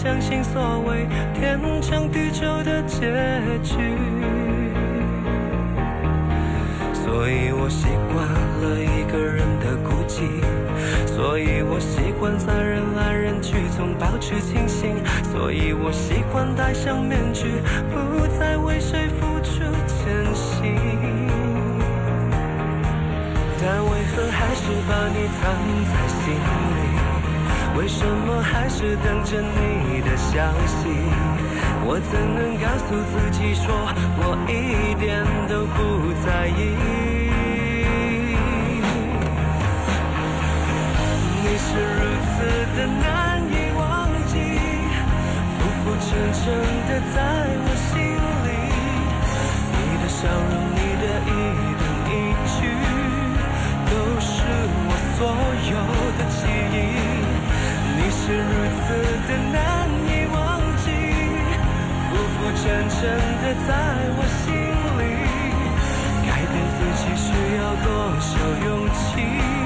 相信所谓天长地久的结局。所以我习惯了一个人的孤寂，所以我习惯在人来人去中保持清醒，所以我习惯戴上面具，为什么还是等着你的消息？我怎能告诉自己说我一点都不在意？你是如此的难以忘记，浮浮沉沉的在我心里。你的笑容，你的一动一举，都是我所有的记。是如此的难以忘记，浮浮沉沉的在我心里。改变自己需要多少勇气？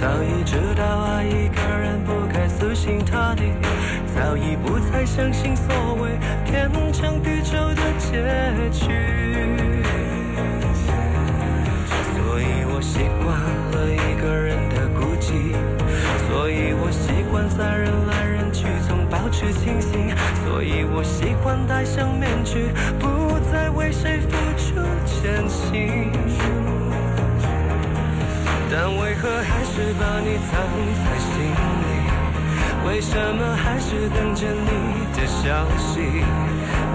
早已知道爱一个人不该死心塌地，早已不再相信所谓天长地久的结局。所以我习惯了一个人的孤寂，所以我习惯在人来人去中保持清醒，所以我习惯戴上面具，不再为谁付出真心。但为何还是把你藏在心里？为什么还是等着你的消息？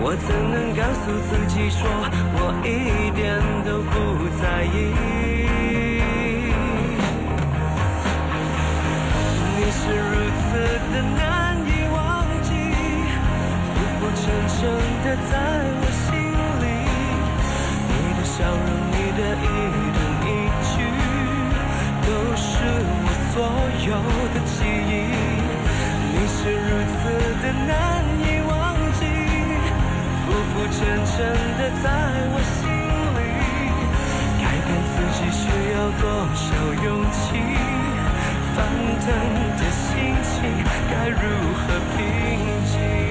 我怎能告诉自己说我一点都不在意？你是如此的难以忘记，浮浮沉沉的在我心里。你的笑容，所有的记忆。你是如此的难以忘记，浮浮沉沉的在我心里。改变自己需要多少勇气？翻腾的心情该如何平静？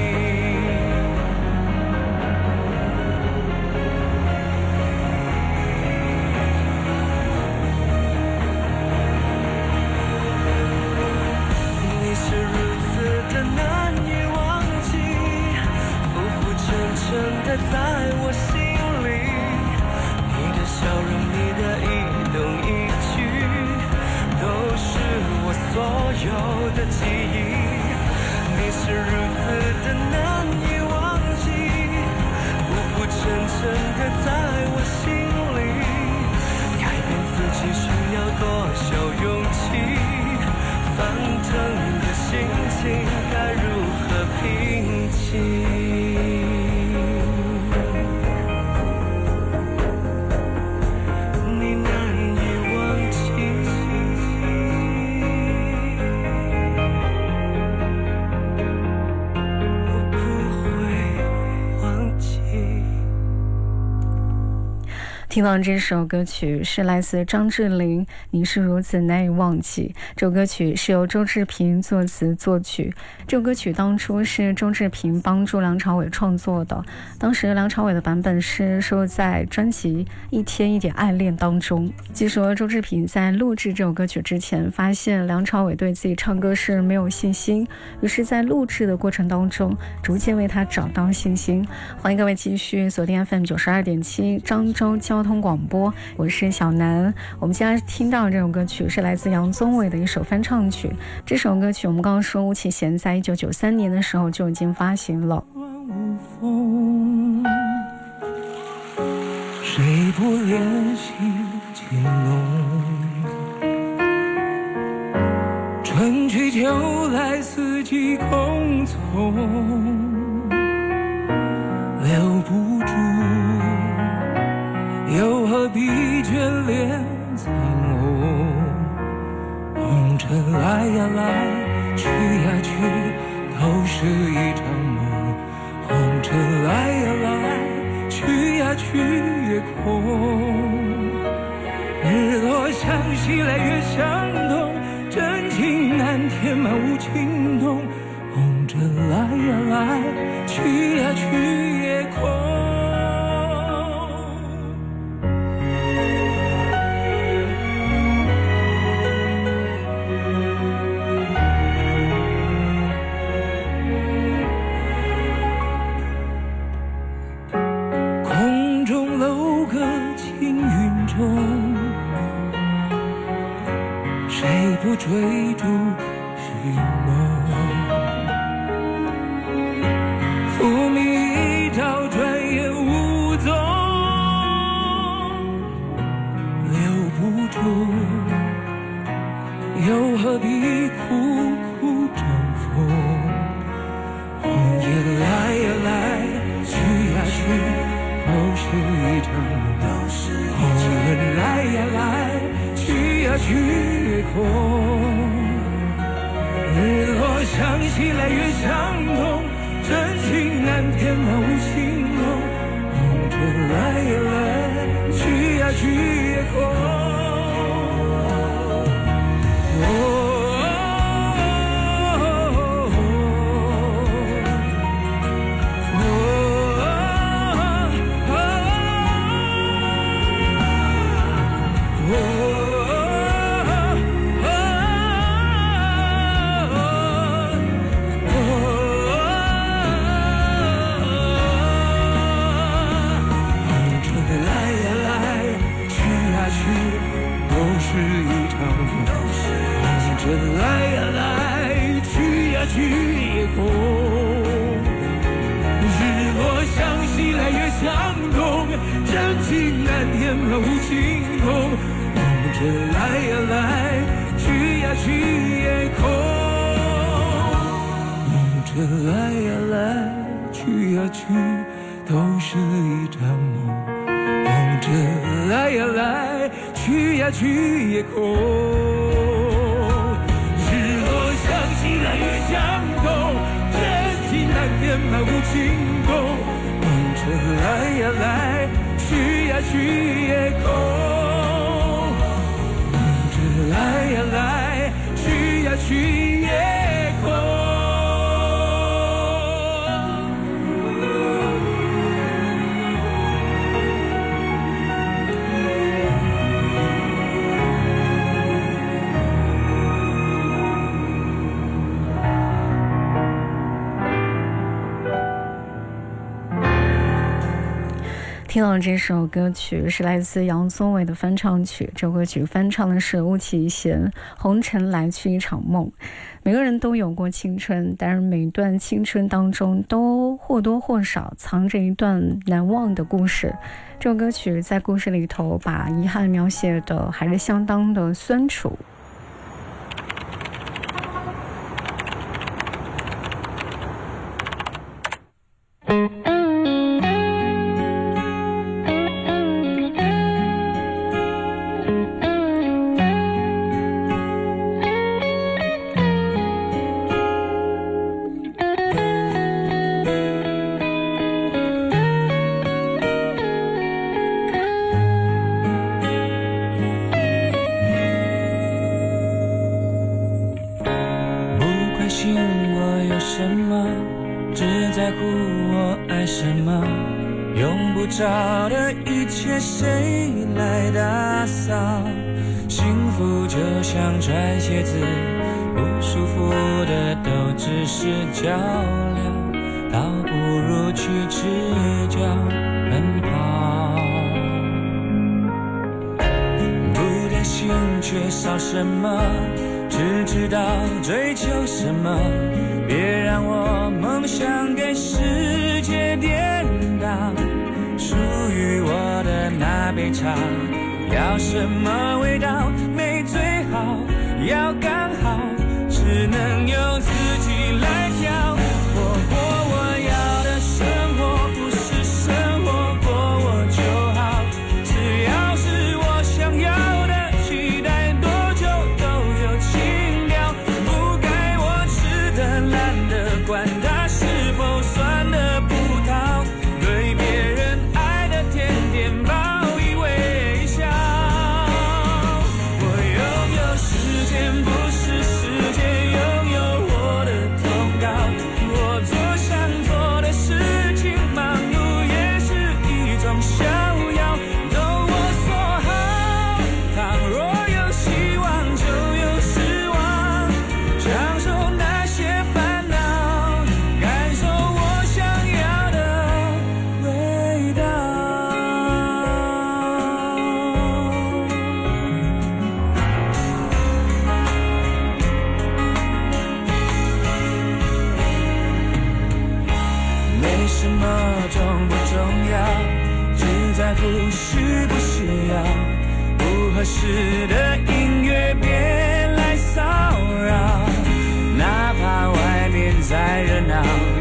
听到这首歌曲是来自张智霖，《你是如此难以忘记》。这首歌曲是由周志平作词作曲。这首歌曲当初是周志平帮助梁朝伟创作的，当时梁朝伟的版本是收在专辑《一天一点爱恋》当中。据说周志平在录制这首歌曲之前，发现梁朝伟对自己唱歌是没有信心，于是，在录制的过程当中，逐渐为他找到信心。欢迎各位继续锁定 FM 九十二点七漳州交交通广播，我是小南。我们现在听到这首歌曲是来自杨宗纬的一首翻唱曲。这首歌曲我们刚刚说，吴启贤在一九九三年的时候就已经发行了。无风，谁不恋心渐浓？春去秋来，四季空从，来呀来，去呀去，都是一场梦。红尘来呀来，去呀去也空。日落向西来，月向东。真情难填满无情洞，红尘来呀来，去呀去追逐。相同，真情难填满无情空，梦着来呀来，去呀去也空，梦着来呀来，去呀去都是一场梦，梦着来呀来，去呀去也空，日落向西来，月向东，真情难填满无情。来呀来，去呀去也空。这来呀来，去呀去也。听到这首歌曲是来自杨宗纬的翻唱曲，这首歌曲翻唱的是巫启贤，《红尘来去一场梦》。每个人都有过青春，但是每段青春当中都或多或少藏着一段难忘的故事。这首歌曲在故事里头把遗憾描写的还是相当的酸楚。要什么味道？没最好，要刚好。只能有时的音乐别来骚扰哪怕外面再热闹。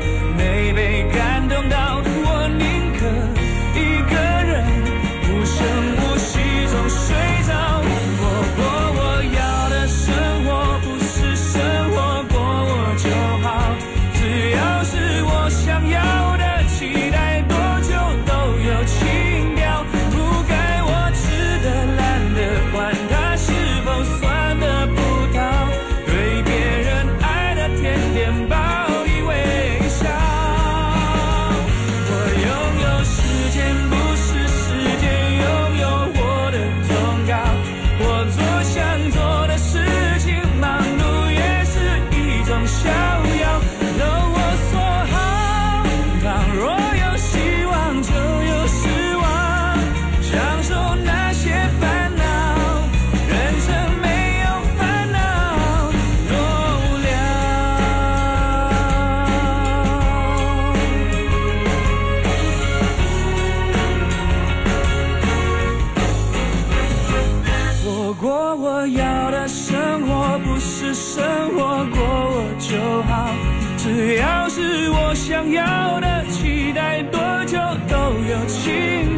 我要的生活不是生活过我就好。只要是我想要的期待多久都有情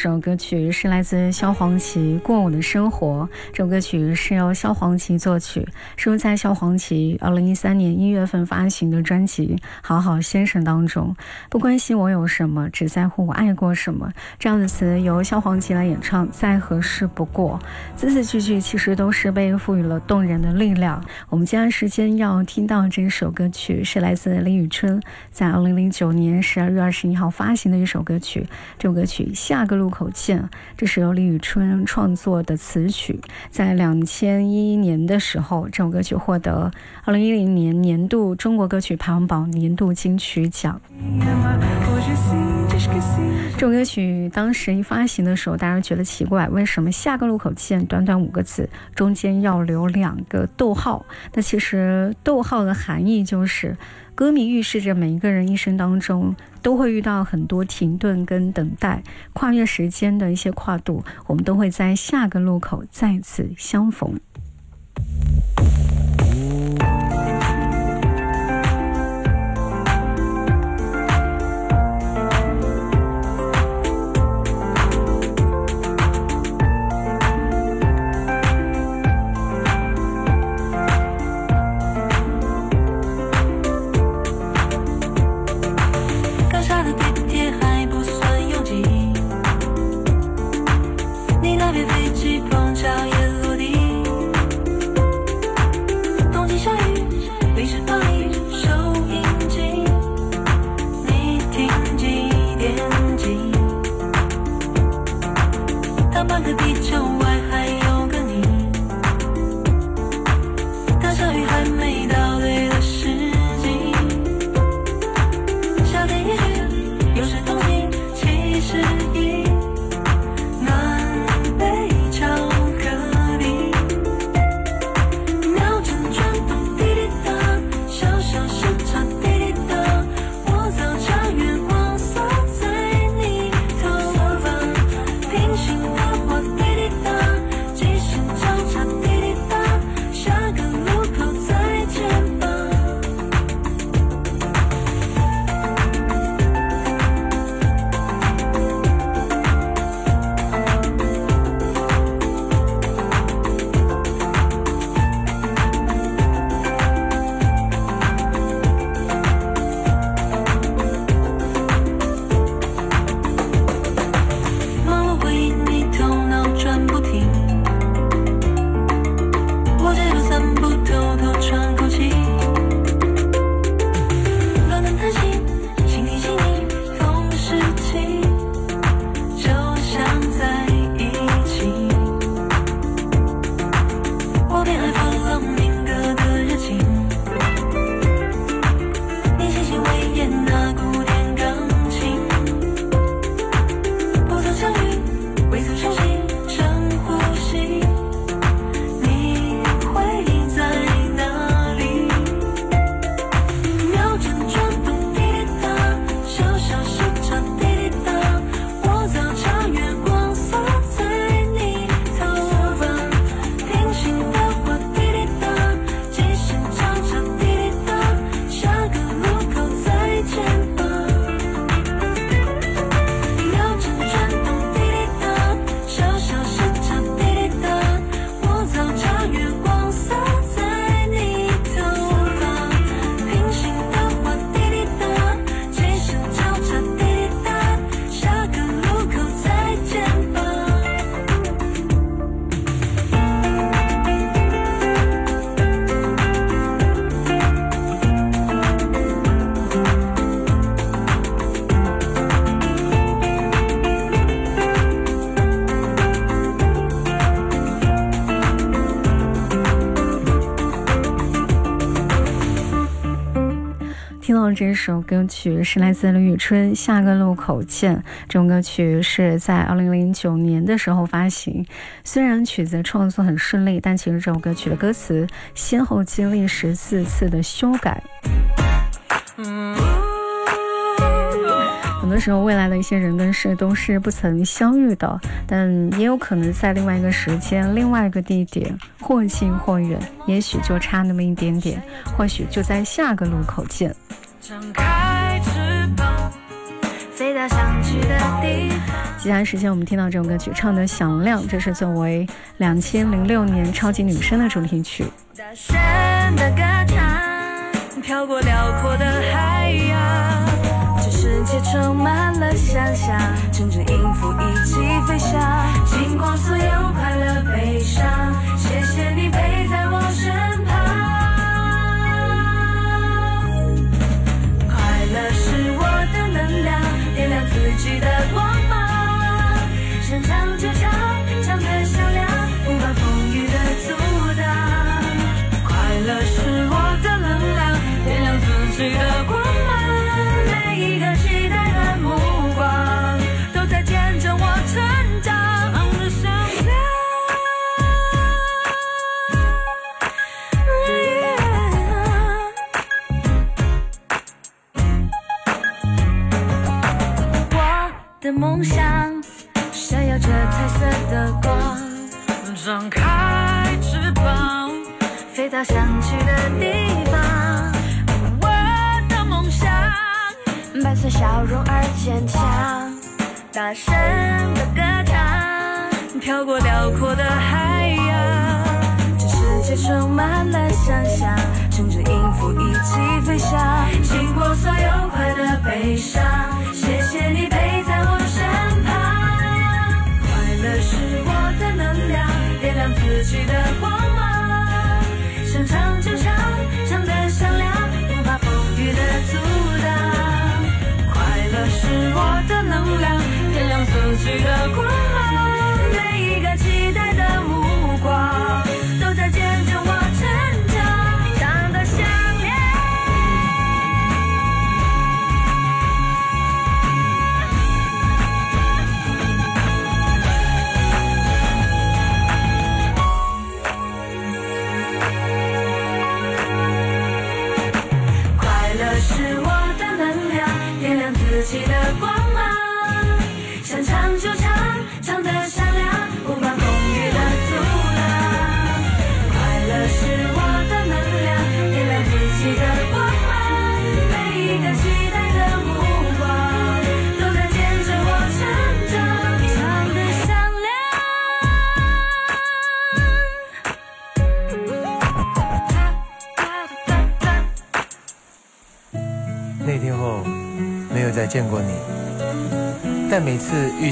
首歌曲是来自萧煌奇《过我的生活》。这首歌曲是由萧煌奇作曲，收在萧煌奇二零一三年一月份发行的专辑《好好先生》当中。不关心我有什么，只在乎我爱过什么。这样的词由萧煌奇来演唱，再合适不过。字字句句其实都是被赋予了动人的力量。我们接下来时间要听到这首歌曲，是来自李宇春在二零零九年十二月二十一号发行的一首歌曲。这首歌曲。下个路口见，这是由李宇春创作的词曲，在两千一一年的时候，这首歌曲获得二零一零年年度中国歌曲排行榜年度金曲奖。这首歌曲当时一发行的时候，大家觉得奇怪，为什么下个路口见，短短五个字，中间要留两个逗号？那其实逗号的含义就是。歌迷预示着每一个人一生当中都会遇到很多停顿跟等待，跨越时间的一些跨度，我们都会在下个路口再次相逢。一起碰巧也这首歌曲是来自李宇春，《下个路口见》。这首歌曲是在二零零九年的时候发行。虽然曲子创作很顺利，但其实这首歌曲的歌词先后经历十四次的修改。很多时候，未来的一些人跟事都是不曾相遇的，但也有可能在另外一个时间、另外一个地点，或近或远，也许就差那么一点点，或许就在下个路口见。张开翅膀飞到想去的地方。接下来时间我们听到这首歌曲唱的响亮这是作为两千零六年超级女声的主题曲。大声的歌唱飘过辽阔的海洋这世界充满了想象乘着音符一起飞翔尽管所有快乐悲伤。的快。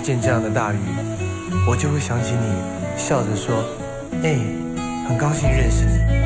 见这样的大雨，我就会想起你，笑着说：“哎，很高兴认识你。”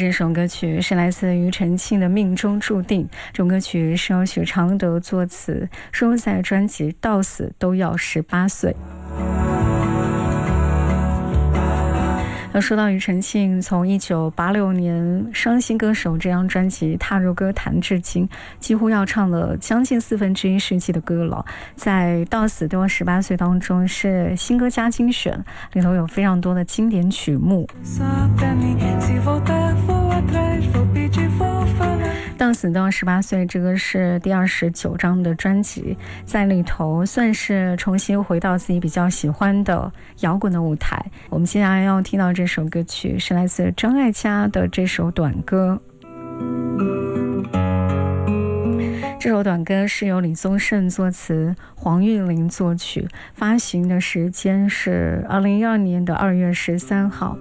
这首歌曲是来自庾澄庆的《命中注定》，这首歌曲是由许常德作词，收录在专辑《到死都要十八岁》。要说到庾澄庆，从一九八六年《伤心歌手》这张专辑踏入歌坛至今，几乎要唱了将近四分之一世纪的歌了。在《到死都要十八岁》当中是新歌加精选，里头有非常多的经典曲目。到死到十八岁，这个是第二十九张的专辑，在里头算是重新回到自己比较喜欢的摇滚的舞台。我们接下来要听到这首歌曲，是来自张艾嘉的这首短歌。这首短歌是由李宗盛作词，黄韵玲作曲，发行的时间是二零一二年的二月十三号。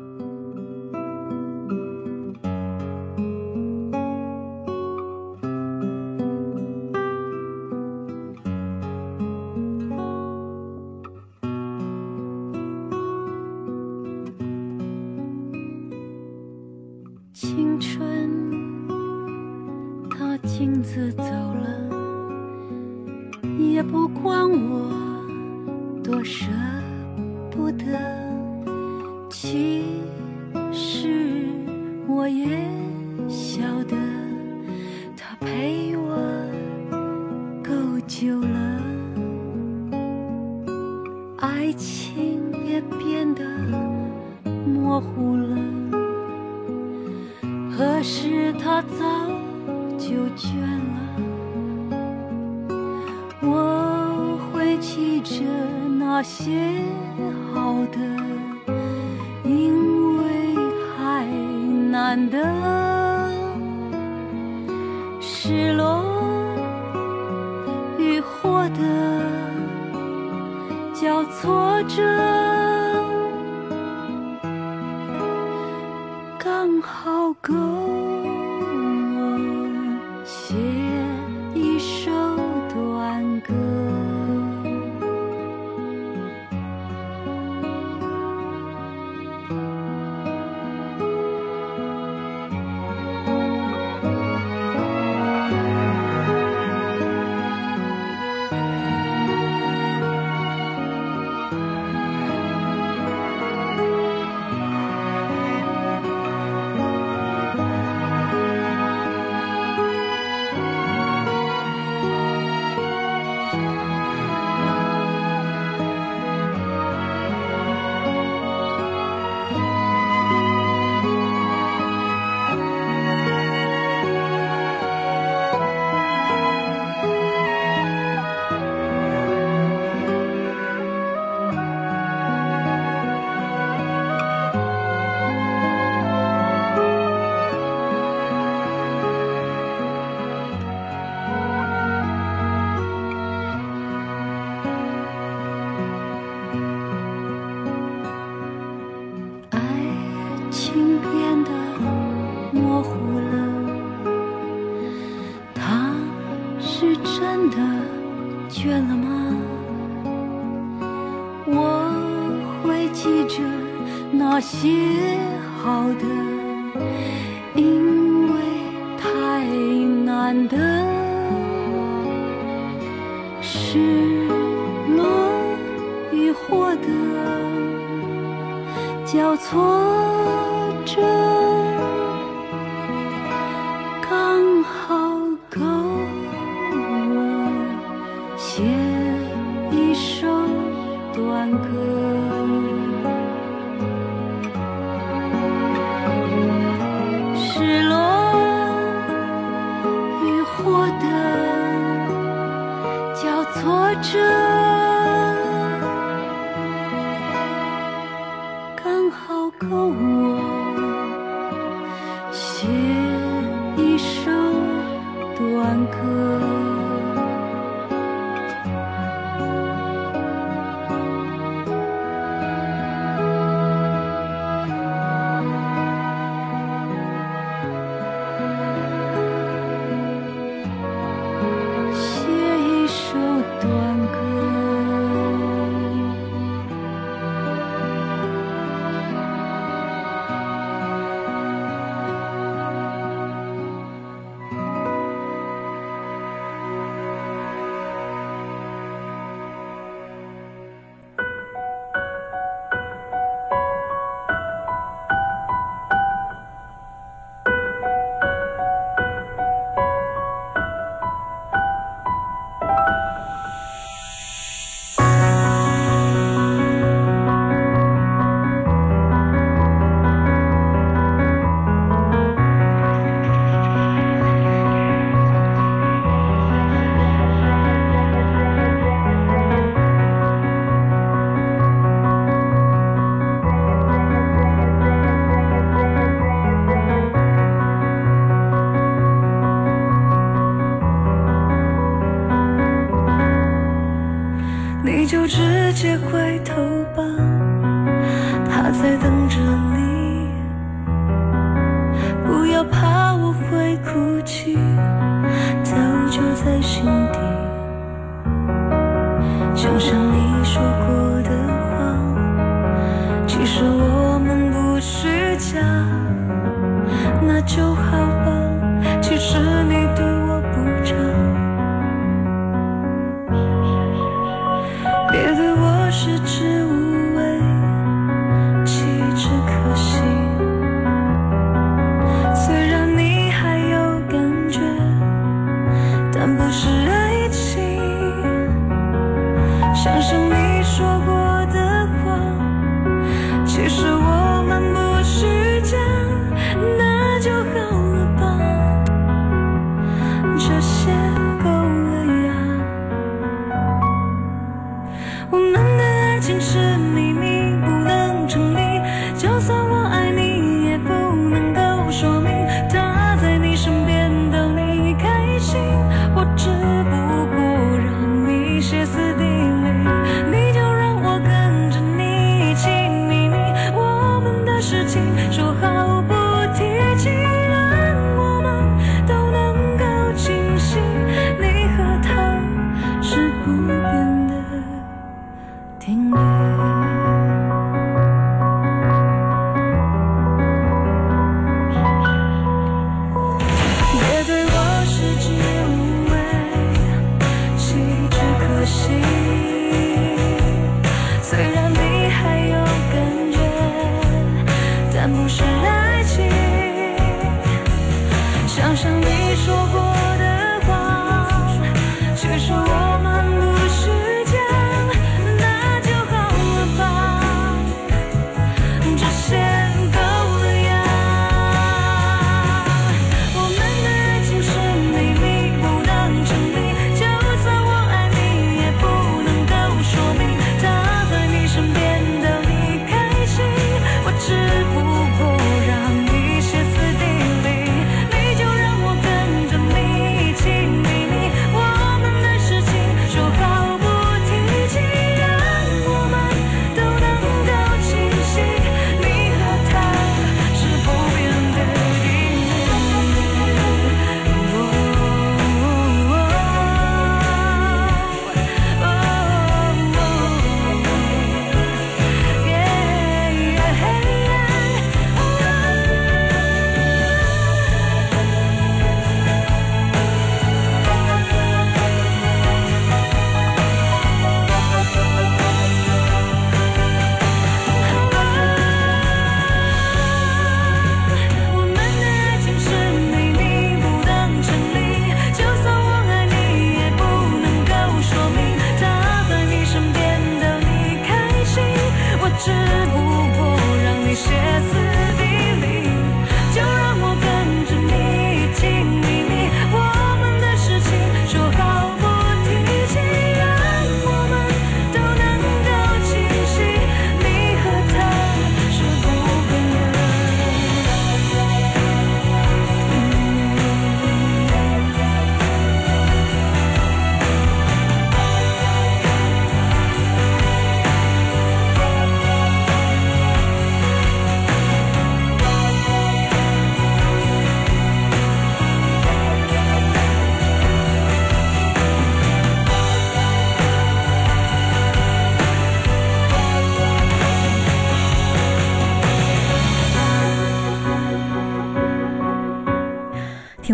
模糊了，可是他早就倦了。我会记着那些好的，因为还难得失落。与获得交错着。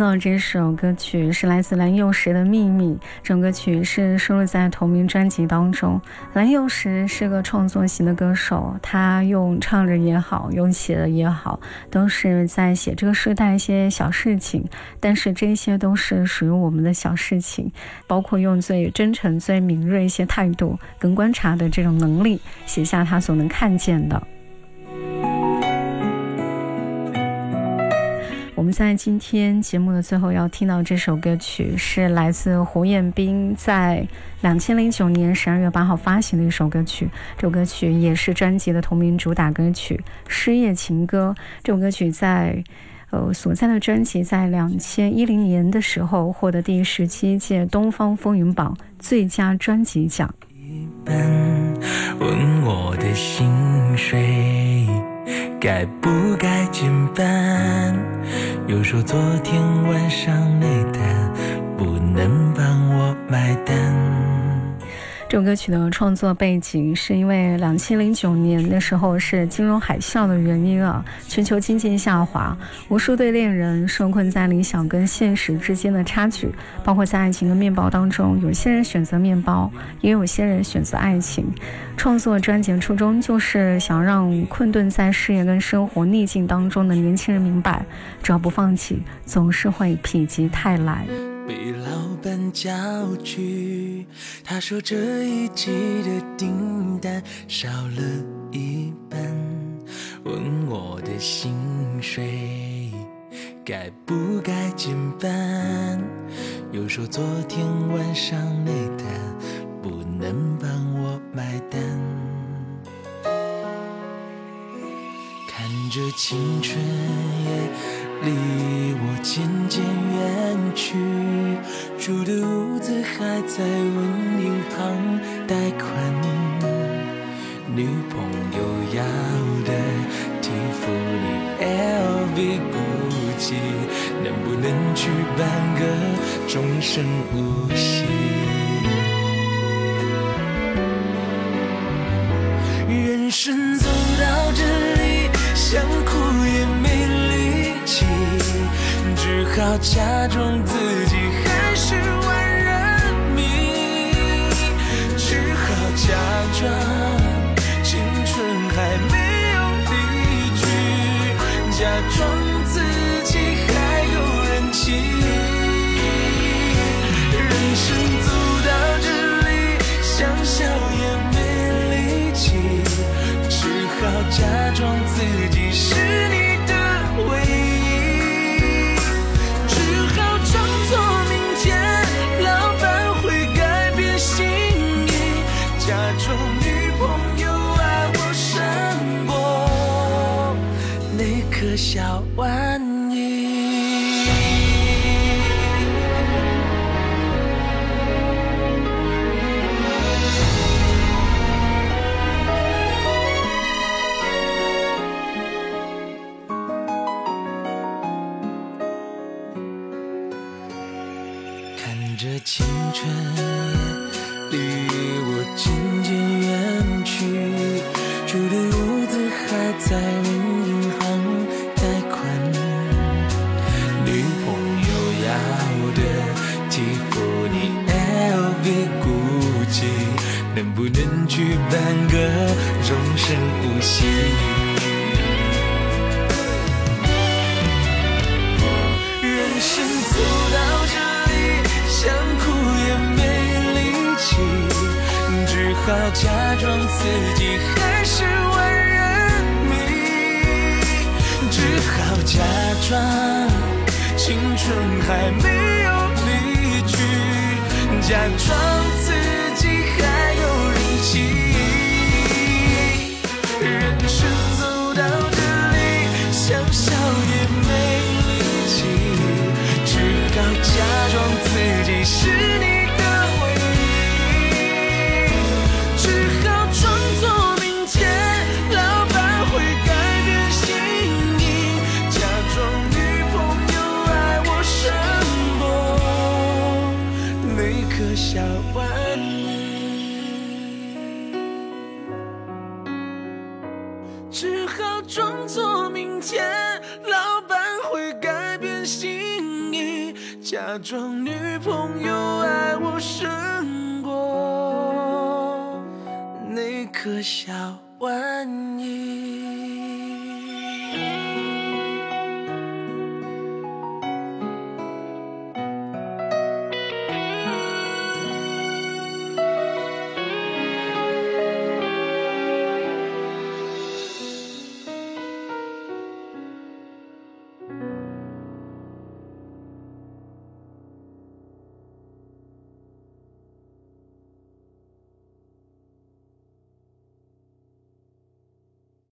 到这首歌曲是来自蓝又时的《秘密》，这首歌曲是收录在同名专辑当中。蓝又时是个创作型的歌手，他用唱着也好，用写的也好，都是在写这个时代一些小事情。但是这些都是属于我们的小事情，包括用最真诚、最敏锐一些态度跟观察的这种能力，写下他所能看见的。我们在今天节目的最后要听到这首歌曲，是来自胡彦斌在两千零九年十二月八号发行的一首歌曲。这首歌曲也是专辑的同名主打歌曲《失业情歌》。这首歌曲在呃所在的专辑在两千一零年的时候获得第十七届东方风云榜最佳专辑奖。一半，问我的薪水该不该减半，又说昨天晚上没谈不能帮我买单。这首歌曲的创作背景是因为两千零九年的时候是金融海啸的原因啊，全球经济下滑，无数对恋人受困在理想跟现实之间的差距，包括在爱情跟面包当中，有些人选择面包，也有些人选择爱情。创作专辑初衷就是想让困顿在事业跟生活逆境当中的年轻人明白，只要不放弃，总是会否极泰来。被老板叫去，他说这一季的订单少了一半，问我的薪水该不该减半，又说昨天晚上那单不能帮我买单，看着青春也。离我渐渐远去，住的屋子还在问银行贷款，女朋友要的蒂芙尼、LV、钥匙能不能去办个终身无息？人生走到这里，想哭。只好假装自己还是万人迷，只好假装青春还没有离去，假装自己还有人气。人生小假装女朋友爱我胜过那颗小玩意。